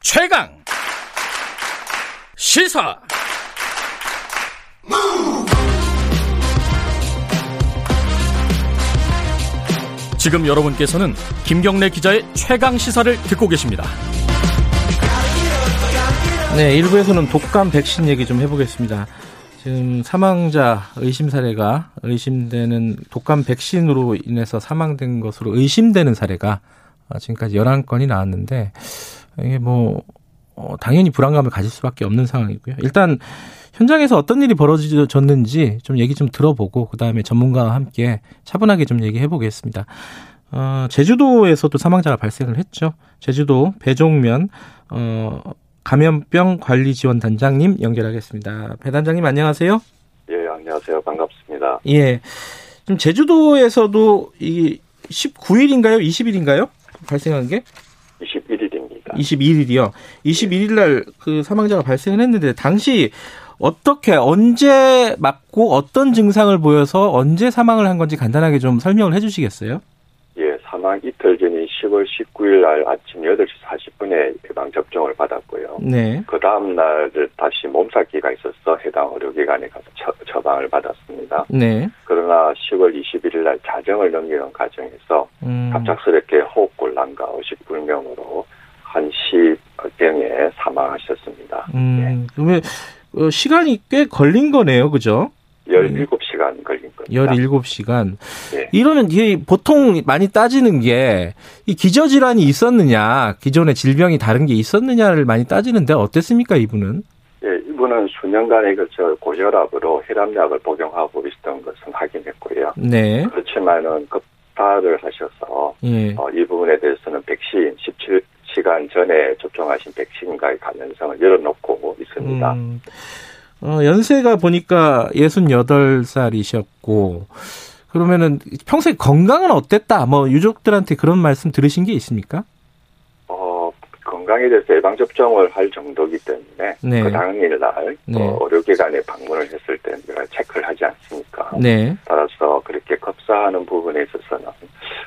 최강 시사 지금 여러분께서는 김경래 기자의 최강 시사를 듣고 계십니다. 네, 일부에서는 독감 백신 얘기 좀 해보겠습니다. 지금 사망자 의심 사례가 의심되는 독감 백신으로 인해서 사망된 것으로 의심되는 사례가 지금까지 11건이 나왔는데 이게 뭐 어, 당연히 불안감을 가질 수밖에 없는 상황이고요. 일단 현장에서 어떤 일이 벌어졌는지 좀 얘기 좀 들어보고 그 다음에 전문가와 함께 차분하게 좀 얘기해 보겠습니다. 어, 제주도에서도 사망자가 발생을 했죠. 제주도 배종면 어, 감염병 관리 지원 단장님 연결하겠습니다. 배 단장님 안녕하세요. 예, 안녕하세요. 반갑습니다. 예. 지금 제주도에서도 이 19일인가요? 20일인가요? 발생한 게? 21일입니다. 21일이요. 21일 날 그 사망자가 발생을 했는데 당시 어떻게 언제 맞고 어떤 증상을 보여서 언제 사망을 한 건지 간단하게 좀 설명을 해 주시겠어요? 예, 사망 이틀 전인 10월 19일 날 아침 8시 40분에 예방 접종을 받았고요. 네. 그 다음 날 다시 몸살기가 있어서 해당 의료기관에 가서 처, 처방을 받았습니다. 네. 그러나 10월 21일 날 자정을 넘기는 과정에서 음. 갑작스럽게 호흡곤란과 의식 불명으로 한 시병에 사망하셨습니다. 음. 그러면 어, 시간이 꽤 걸린 거네요. 그죠? 예, 17시간 걸린 겁니다. 17시간. 예. 이러면 이게 보통 많이 따지는 게 이 기저질환이 있었느냐, 기존의 질병이 다른 게 있었느냐를 많이 따지는데 어땠습니까, 이분은? 예, 이분은 수년간에 걸쳐 고혈압으로 혈압약을 복용하고 있었던 것은 확인했고요. 네. 그렇지만은 급파를 하셔서 예. 어, 이 부분에 대해서는 백신 17 시간 전에 접종하신 백신과의 관련성을 열어놓고 있습니다. 음, 어, 연세가 보니까 68살이셨고, 그러면은 평소에 건강은 어땠다? 뭐 유족들한테 그런 말씀 들으신 게 있습니까? 어, 건강에 대해서 예방 접종을 할 정도이기 때문에 네. 그 당일 날 네. 어, 의료기관에 방문을 했을 때 우리가 체크를 하지 않습니까? 네. 따라서 그렇게 급사하는 부분에 있어서는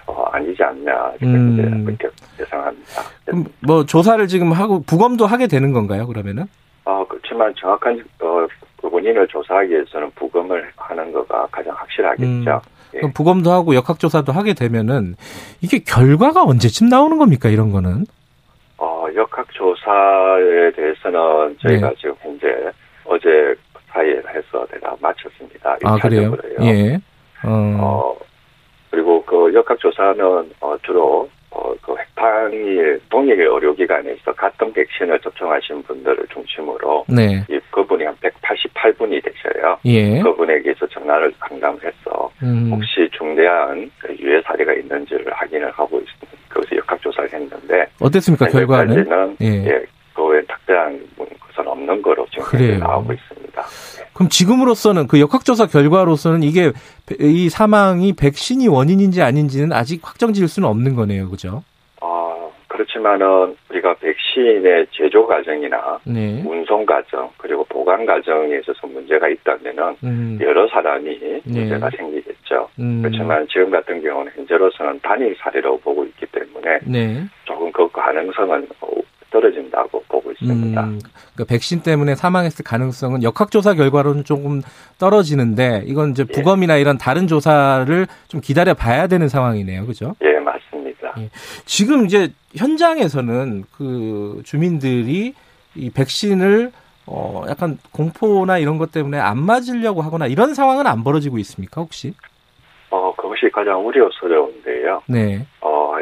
어, 아니지 않냐 이렇게 음. 이제 예상합니다. 그럼 뭐 조사를 지금 하고 부검도 하게 되는 건가요, 그러면은? 어, 그렇지만 정확한 어, 그 원인을 조사하기 위해서는 부검을 하는 거가 가장 확실하겠죠. 예. 그럼 부검도 하고 역학조사도 하게 되면은 이게 결과가 언제쯤 나오는 겁니까, 이런 거는? 어, 역학조사에 대해서는 저희가 네. 지금 현재 어제 사이에 해서 내가 마쳤습니다. 아, 그래요? 예. 어, 어, 그리고 그 역학조사는 어, 주로 어, 그 당일 동일 의료기관에서 같은 백신을 접종하신 분들을 중심으로 네. 이 그분이 한 188분이 되셔요. 예. 그분에게서 전화를 상담해서 음, 혹시 중대한 그 유해 사례가 있는지를 확인을 하고 있습니다. 그것을 역학조사를 했는데 어땠습니까, 결과는? 예. 예, 그외 특별한 것은 없는 거로 지금 그래요. 나오고 있습니다. 예. 그럼 지금으로서는 그 역학조사 결과로서는 이게 이 사망이 백신이 원인인지 아닌지는 아직 확정 지을 수는 없는 거네요. 그죠? 어, 그렇지만은 우리가 백신의 제조 과정이나 네. 운송 과정 그리고 보관 과정에 있어서 문제가 있다면은 음, 여러 사람이 문제가 생기 겠죠. 음, 그렇지만 지금 같은 경우는 현재로서는 단일 사례로 보고 있기 때문에 네. 조금 그 가능성은 어, 떨어진다고 보고 있습니다. 음, 그러니까 백신 때문에 사망했을 가능성은 역학조사 결과로는 조금 떨어지는데 이건 이제 예. 부검이나 이런 다른 조사를 좀 기다려 봐야 되는 상황이네요. 그죠? 예, 맞습니다. 예. 지금 이제 현장에서는 그 주민들이 이 백신을 어 약간 공포나 이런 것 때문에 안 맞으려고 하거나 이런 상황은 안 벌어지고 있습니까 혹시? 어, 그것이 가장 우려스러운데요. 네. 어,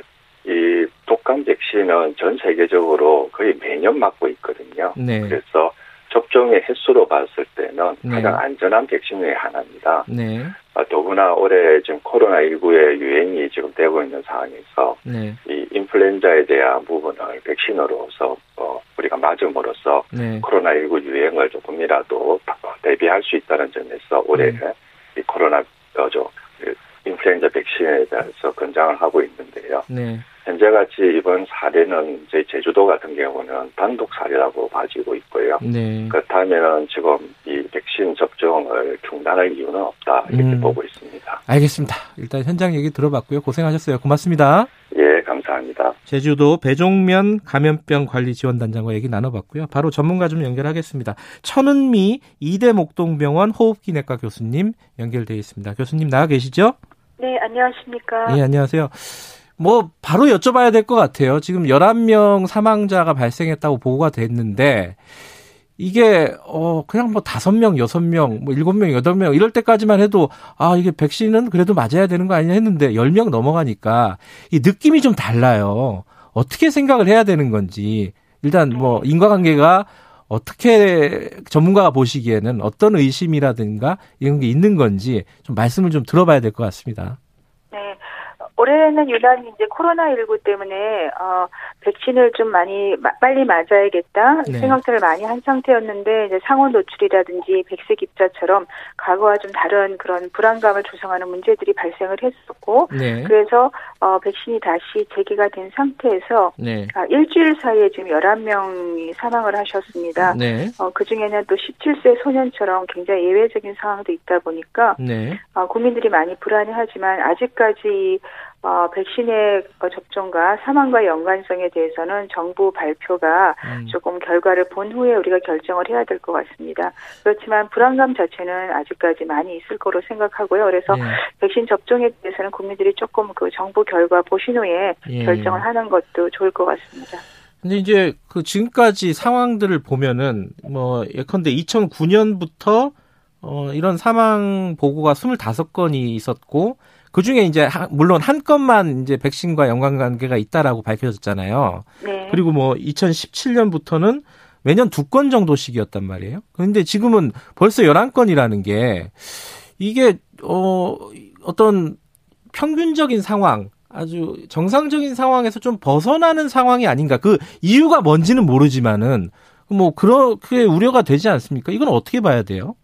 이 독감 백신은 전 세계적으로 거의 매년 맞고 있거든요. 네. 그래서 접종의 횟수로 봤을 때는 네. 가장 안전한 백신 중에 하나입니다. 네. 아, 더구나 올해 지금 코로나19의 유행이 지금 되고 있는 상황에서 네. 이 인플루엔자에 대한 부분을 백신으로서 어, 우리가 맞음으로써 네. 코로나19 유행을 조금이라도 대비할 수 있다는 점에서 올해 네. 이 코로나 백신에 대해서 권장을 하고 있는데요. 네. 현재 같이 이번 사례는 이제 제주도 같은 경우는 단독 사례라고 봐지고 있고요. 네. 그렇다면 지금 이 백신 접종을 중단할 이유는 없다 이렇게 음. 보고 있습니다. 알겠습니다. 일단 현장 얘기 들어봤고요. 고생하셨어요. 고맙습니다. 예. 감사합니다. 제주도 배종면 감염병 관리 지원단장과 얘기 나눠봤고요. 바로 전문가 좀 연결하겠습니다. 천은미 이대 목동병원 호흡기내과 교수님 연결돼 있습니다. 교수님 나와 계시죠? 네, 안녕하십니까? 네, 안녕하세요. 뭐 바로 여쭤봐야 될 것 같아요. 지금 11명 사망자가 발생했다고 보고가 됐는데 이게 어 그냥 뭐 다섯 명, 여섯 명, 뭐 일곱 명, 여덟 명 이럴 때까지만 해도 아 이게 백신은 그래도 맞아야 되는 거 아니냐 했는데 열명 넘어가니까 이 느낌이 좀 달라요. 어떻게 생각을 해야 되는 건지 일단 뭐 인과관계가 어떻게 전문가가 보시기에는 어떤 의심이라든가 이런 게 있는 건지 좀 말씀을 좀 들어봐야 될 것 같습니다. 올해는 유난히 이제 코로나19 때문에, 어, 백신을 좀 많이, 마, 빨리 맞아야겠다 네. 생각들을 많이 한 상태였는데, 이제 상호 노출이라든지 백색 입자처럼 과거와 좀 다른 그런 불안감을 조성하는 문제들이 발생을 했었고, 네. 그래서, 어, 백신이 다시 재개가 된 상태에서, 네. 아, 일주일 사이에 지금 11명이 사망을 하셨습니다. 네. 어, 그 중에는 또 17세 소년처럼 굉장히 예외적인 상황도 있다 보니까, 네. 어, 국민들이 많이 불안해하지만 아직까지 어, 백신의 접종과 사망과 연관성에 대해서는 정부 발표가 음. 조금 결과를 본 후에 우리가 결정을 해야 될 것 같습니다. 그렇지만 불안감 자체는 아직까지 많이 있을 거로 생각하고요. 그래서 네. 백신 접종에 대해서는 국민들이 조금 그 정부 결과 보신 후에 예. 결정을 하는 것도 좋을 것 같습니다. 근데 이제 그 지금까지 상황들을 보면은 뭐 예컨대 2009년부터 어 이런 사망 보고가 25건이 있었고 그 중에 이제 물론 한 건만 이제 백신과 연관 관계가 있다라고 밝혀졌잖아요. 네. 그리고 뭐 2017년부터는 매년 두 건 정도씩이었단 말이에요. 그런데 지금은 벌써 11건이라는 게 이게 어 어떤 평균적인 상황 아주 정상적인 상황에서 좀 벗어나는 상황이 아닌가. 그 이유가 뭔지는 모르지만은 뭐 그렇게 우려가 되지 않습니까? 이건 어떻게 봐야 돼요?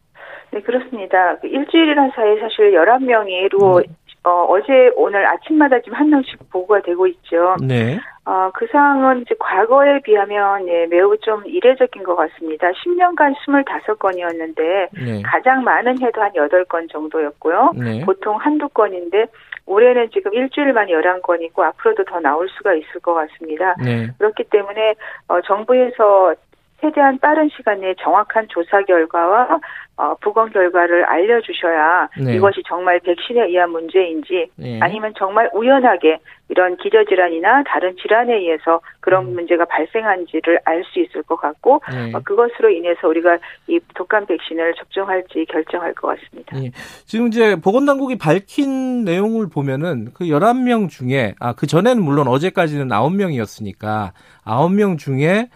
네, 그렇습니다. 그 일주일이란 사이에 사실 11명이로 음. 어, 어제 오늘 아침마다 지금 한 명씩 보고가 되고 있죠. 네. 어, 그 상황은 이제 과거에 비하면 예, 매우 좀 이례적인 것 같습니다. 10년간 25건이었는데 네. 가장 많은 해도 한 8건 정도였고요. 네. 보통 한두 건인데 올해는 지금 일주일 만에 11건이고 앞으로도 더 나올 수가 있을 것 같습니다. 네. 그렇기 때문에 어, 정부에서 최대한 빠른 시간 내에 정확한 조사 결과와 어, 부검 결과를 알려주셔야 네. 이것이 정말 백신에 의한 문제인지 네. 아니면 정말 우연하게 이런 기저질환이나 다른 질환에 의해서 그런 음. 문제가 발생한지를 알 수 있을 것 같고 네. 어, 그것으로 인해서 우리가 이 독감 백신을 접종할지 결정할 것 같습니다. 네. 지금 이제 보건당국이 밝힌 내용을 보면은 그 11명 중에 아, 그 전에는 물론 어제까지는 9명이었으니까 9명 중에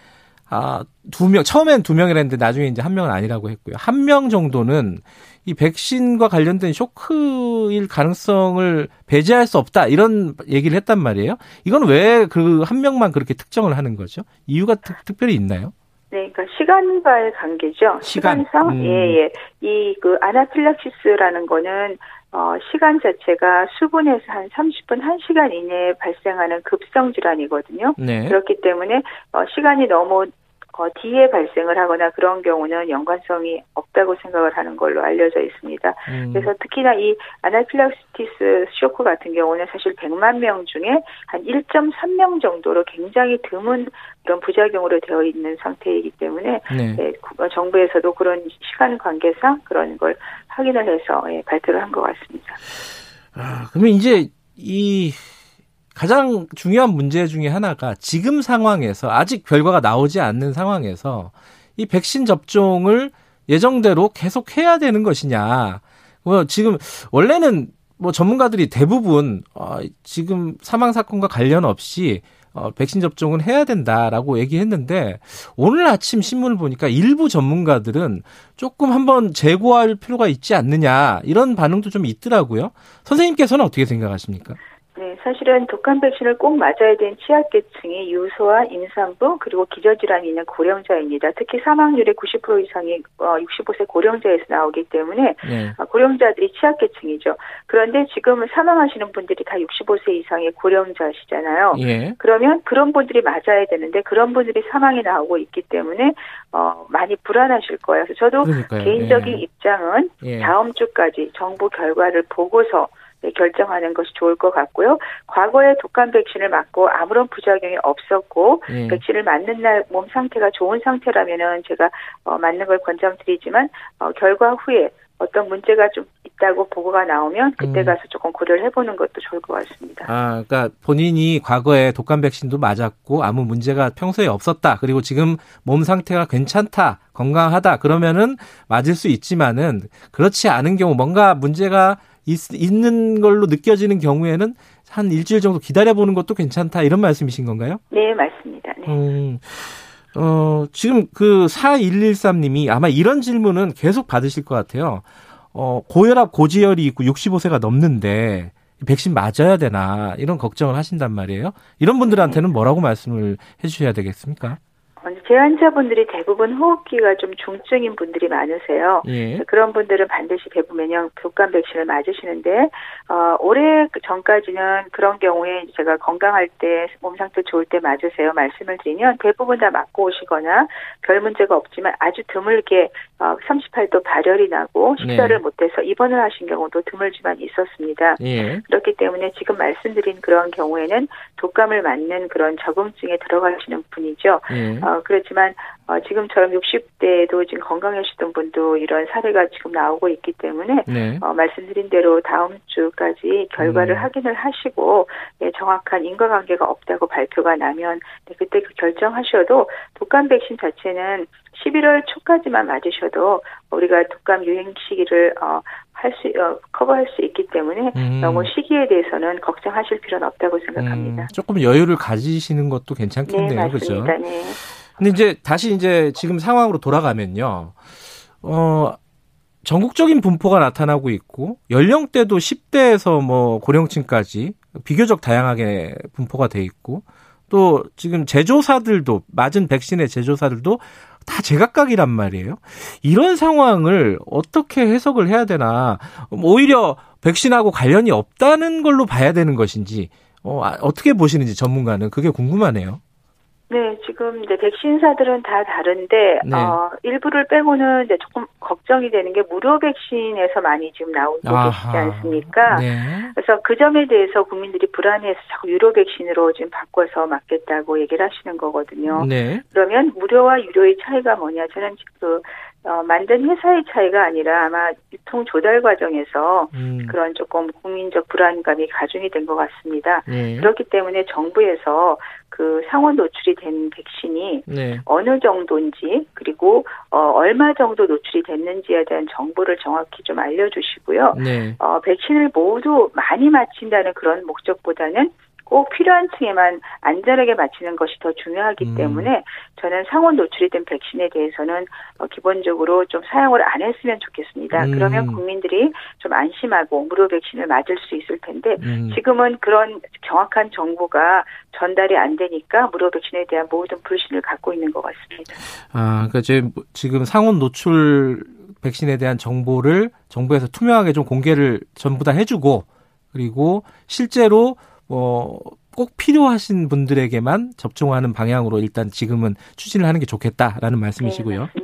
아, 두 명, 처음엔 두 명이라 했는데 나중에 이제 한 명은 아니라고 했고요. 한 명 정도는 이 백신과 관련된 쇼크일 가능성을 배제할 수 없다. 이런 얘기를 했단 말이에요. 이건 왜 그 한 명만 그렇게 특정을 하는 거죠? 이유가 특, 별히 있나요? 네, 그러니까 시간과의 관계죠. 시간. 상 음. 예, 예. 이 그 아나필락시스라는 거는 어, 시간 자체가 수분에서 한 30분, 1시간 이내에 발생하는 급성 질환이거든요. 네. 그렇기 때문에 어, 시간이 너무 어, 뒤에 발생을 하거나 그런 경우는 연관성이 없다고 생각을 하는 걸로 알려져 있습니다. 음. 그래서 특히나 이 아나필락시티스 쇼크 같은 경우는 사실 100만 명 중에 한 1.3명 정도로 굉장히 드문 그런 부작용으로 되어 있는 상태이기 때문에 네. 네, 정부에서도 그런 시간 관계상 그런 걸 확인을 해서 예, 발표를 한 것 같습니다. 아, 그러면 이제 이 가장 중요한 문제 중에 하나가 지금 상황에서 아직 결과가 나오지 않는 상황에서 이 백신 접종을 예정대로 계속 해야 되는 것이냐. 뭐 지금 원래는 뭐 전문가들이 대부분 어 지금 사망 사건과 관련 없이 어 백신 접종은 해야 된다라고 얘기했는데 오늘 아침 신문을 보니까 일부 전문가들은 조금 한번 재고할 필요가 있지 않느냐 이런 반응도 좀 있더라고요. 선생님께서는 어떻게 생각하십니까? 네, 사실은 독감 백신을 꼭 맞아야 되는 취약계층이 유소와 임산부 그리고 기저질환이 있는 고령자입니다. 특히 사망률의 90% 이상이 65세 어, 고령자에서 나오기 때문에 네. 어, 고령자들이 취약계층이죠. 그런데 지금 사망하시는 분들이 다 65세 이상의 고령자시잖아요. 예. 그러면 그런 분들이 맞아야 되는데 그런 분들이 사망이 나오고 있기 때문에 어, 많이 불안하실 거예요. 그래서 저도 그러니까요. 개인적인 예. 입장은 예. 다음 주까지 정부 결과를 보고서 네, 결정하는 것이 좋을 것 같고요. 과거에 독감 백신을 맞고 아무런 부작용이 없었고 예. 백신을 맞는 날 몸 상태가 좋은 상태라면은 제가 어, 맞는 걸 권장드리지만 어, 결과 후에 어떤 문제가 좀 있다고 보고가 나오면 그때 음. 가서 조금 고려를 해보는 것도 좋을 것 같습니다. 아, 그러니까 본인이 과거에 독감 백신도 맞았고 아무 문제가 평소에 없었다. 그리고 지금 몸 상태가 괜찮다, 건강하다. 그러면은 맞을 수 있지만은 그렇지 않은 경우 뭔가 문제가 있, 있는 걸로 느껴지는 경우에는 한 일주일 정도 기다려보는 것도 괜찮다. 이런 말씀이신 건가요? 네, 맞습니다. 네. 음. 어, 지금 그 4113님이 아마 이런 질문은 계속 받으실 것 같아요. 어, 고혈압, 고지혈이 있고 65세가 넘는데 백신 맞아야 되나 이런 걱정을 하신단 말이에요. 이런 분들한테는 뭐라고 말씀을 해 주셔야 되겠습니까? 제 환자분들이 대부분 호흡기가 좀 중증인 분들이 많으세요. 예. 그런 분들은 반드시 대부분면 독감 백신을 맞으시는데 어, 올해 전까지는 그런 경우에 제가 건강할 때 몸 상태 좋을 때 맞으세요 말씀을 드리면 대부분 다 맞고 오시거나 별 문제가 없지만 아주 드물게 어, 38도 발열이 나고 식사를 네. 못해서 입원을 하신 경우도 드물지만 있었습니다. 예. 그렇기 때문에 지금 말씀드린 그런 경우에는 독감을 맞는 그런 적응증에 들어가시는 분이죠. 예. 어, 그 렇지만 어, 지금처럼 60대에도 지금 건강하시던 분도 이런 사례가 지금 나오고 있기 때문에 네. 어, 말씀드린 대로 다음 주까지 결과를 음. 확인을 하시고 예, 정확한 인과관계가 없다고 발표가 나면 네, 그때 그 결정하셔도 독감 백신 자체는 11월 초까지만 맞으셔도 우리가 독감 유행 시기를 어, 할수 어, 커버할 수 있기 때문에 음. 너무 시기에 대해서는 걱정하실 필요는 없다고 생각합니다. 음, 조금 여유를 가지시는 것도 괜찮겠네요, 네, 그렇죠? 네. 근데 이제 다시 이제 지금 상황으로 돌아가면요. 어 전국적인 분포가 나타나고 있고 연령대도 10대에서 뭐 고령층까지 비교적 다양하게 분포가 돼 있고 또 지금 제조사들도 맞은 백신의 제조사들도 다 제각각이란 말이에요. 이런 상황을 어떻게 해석을 해야 되나? 오히려 백신하고 관련이 없다는 걸로 봐야 되는 것인지 어, 아, 어떻게 보시는지 전문가는 그게 궁금하네요. 네, 지금 이제 백신사들은 다 다른데 네. 어, 일부를 빼고는 이제 조금 걱정이 되는 게 무료 백신에서 많이 지금 나오고 아하. 계시지 않습니까? 네. 그래서 그 점에 대해서 국민들이 불안해서 자꾸 유료 백신으로 지금 바꿔서 맞겠다고 얘기를 하시는 거거든요. 네. 그러면 무료와 유료의 차이가 뭐냐? 저는 그 어, 만든 회사의 차이가 아니라 아마 유통 조달 과정에서 음. 그런 조금 국민적 불안감이 가중이 된 것 같습니다. 네. 그렇기 때문에 정부에서 그 상원 노출이 된 백신이 네. 어느 정도인지 그리고 어, 얼마 정도 노출이 됐는지에 대한 정보를 정확히 좀 알려주시고요. 네. 어, 백신을 모두 많이 맞힌다는 그런 목적보다는 꼭 필요한 층에만 안전하게 맞히는 것이 더 중요하기 음. 때문에 저는 상온 노출이 된 백신에 대해서는 어, 기본적으로 좀 사용을 안 했으면 좋겠습니다. 음. 그러면 국민들이 좀 안심하고 무료 백신을 맞을 수 있을 텐데 음. 지금은 그런 정확한 정보가 전달이 안 되니까 무료 백신에 대한 모든 불신을 갖고 있는 것 같습니다. 아, 그러니까 지금 상온 노출 백신에 대한 정보를 정부에서 투명하게 좀 공개를 전부 다 해주고 그리고 실제로 뭐꼭 필요하신 분들에게만 접종하는 방향으로 일단 지금은 추진을 하는 게 좋겠다라는 말씀이시고요. 네,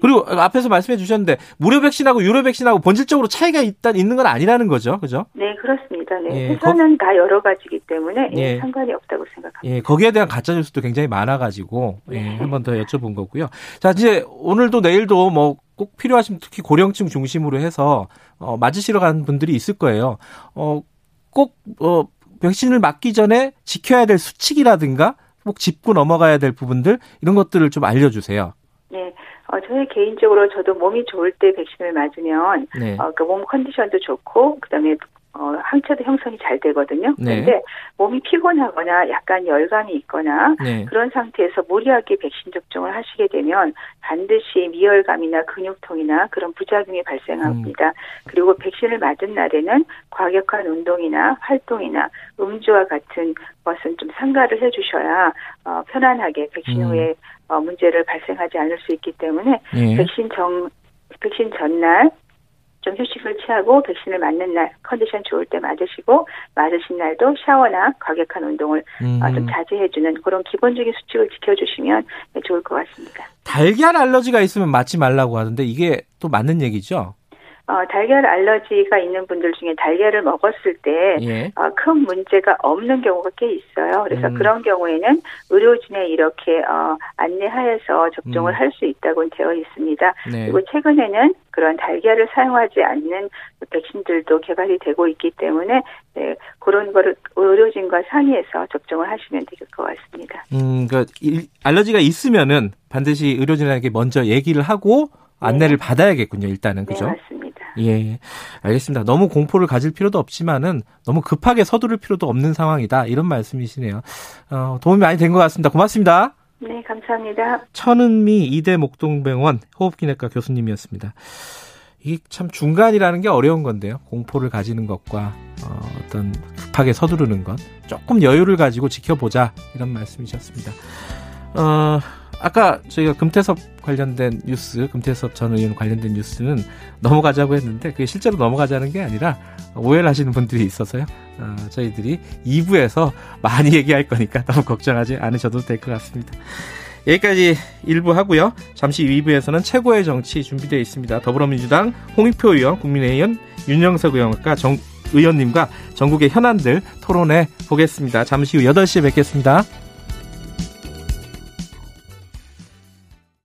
그리고 앞에서 말씀해 주셨는데 무료 백신하고 유료 백신하고 본질적으로 차이가 일단 있는 건 아니라는 거죠, 그죠? 네, 그렇습니다. 네, 예, 회사는 거... 다 여러 가지기 때문에 예, 예. 상관이 없다고 생각합니다. 예, 거기에 대한 가짜 뉴스도 굉장히 많아가지고 예, 네. 한번 더 여쭤본 거고요. 자, 이제 오늘도 내일도 뭐 꼭 필요하신 특히 고령층 중심으로 해서 어, 맞으시러 가는 분들이 있을 거예요. 어, 꼭 어, 백신을 맞기 전에 지켜야 될 수칙이라든가 꼭 짚고 넘어가야 될 부분들 이런 것들을 좀 알려주세요. 네. 어, 저희 개인적으로 저도 몸이 좋을 때 백신을 맞으면 네. 어, 그 몸 컨디션도 좋고 그다음에 어, 항체도 형성이 잘 되거든요. 네. 그런데 몸이 피곤하거나 약간 열감이 있거나 네. 그런 상태에서 무리하게 백신 접종을 하시게 되면 반드시 미열감이나 근육통이나 그런 부작용이 발생합니다. 음. 그리고 백신을 맞은 날에는 과격한 운동이나 활동이나 음주와 같은 것은 좀 상가를 해주셔야 어, 편안하게 백신 음. 후에 어, 문제를 발생하지 않을 수 있기 때문에 예. 백신 정 백신 전날 좀 휴식을 취하고 백신을 맞는 날 컨디션 좋을 때 맞으시고 맞으신 날도 샤워나 과격한 운동을 음. 어, 좀 자제해주는 그런 기본적인 수칙을 지켜주시면 네, 좋을 것 같습니다. 달걀 알러지가 있으면 맞지 말라고 하는데 이게 또 맞는 얘기죠? 어, 달걀 알러지가 있는 분들 중에 달걀을 먹었을 때큰 예. 어, 문제가 없는 경우가 꽤 있어요. 그래서 음. 그런 경우에는 의료진에 이렇게 어, 안내하여서 접종을 음. 할수 있다고 되어 있습니다. 네. 그리고 최근에는 그런 달걀을 사용하지 않는 백신들도 개발이 되고 있기 때문에 네, 그런 거를 의료진과 상의해서 접종을 하시면 될 것 같습니다. 음, 그 알러지가 있으면은 반드시 의료진에게 먼저 얘기를 하고 안내를 받아야겠군요. 일단은 그죠? 네, 맞습니다. 예, 알겠습니다. 너무 공포를 가질 필요도 없지만은 너무 급하게 서두를 필요도 없는 상황이다. 이런 말씀이시네요. 어, 도움이 많이 된 것 같습니다. 고맙습니다. 네, 감사합니다. 천은미 이대 목동병원 호흡기내과 교수님이었습니다. 이게 참 중간이라는 게 어려운 건데요. 공포를 가지는 것과 어, 어떤 급하게 서두르는 것 조금 여유를 가지고 지켜보자 이런 말씀이셨습니다. 어, 아까 저희가 금태섭 관련된 뉴스, 금태섭 전 의원 관련된 뉴스는 넘어가자고 했는데 그게 실제로 넘어가자는 게 아니라 오해를 하시는 분들이 있어서요. 어, 저희들이 2부에서 많이 얘기할 거니까 너무 걱정하지 않으셔도 될 것 같습니다. 여기까지 1부 하고요. 잠시 2부에서는 최고의 정치 준비되어 있습니다. 더불어민주당 홍익표 의원, 국민의원 윤영석 의원과 정, 의원님과 전국의 현안들 토론해 보겠습니다. 잠시 후 8시에 뵙겠습니다.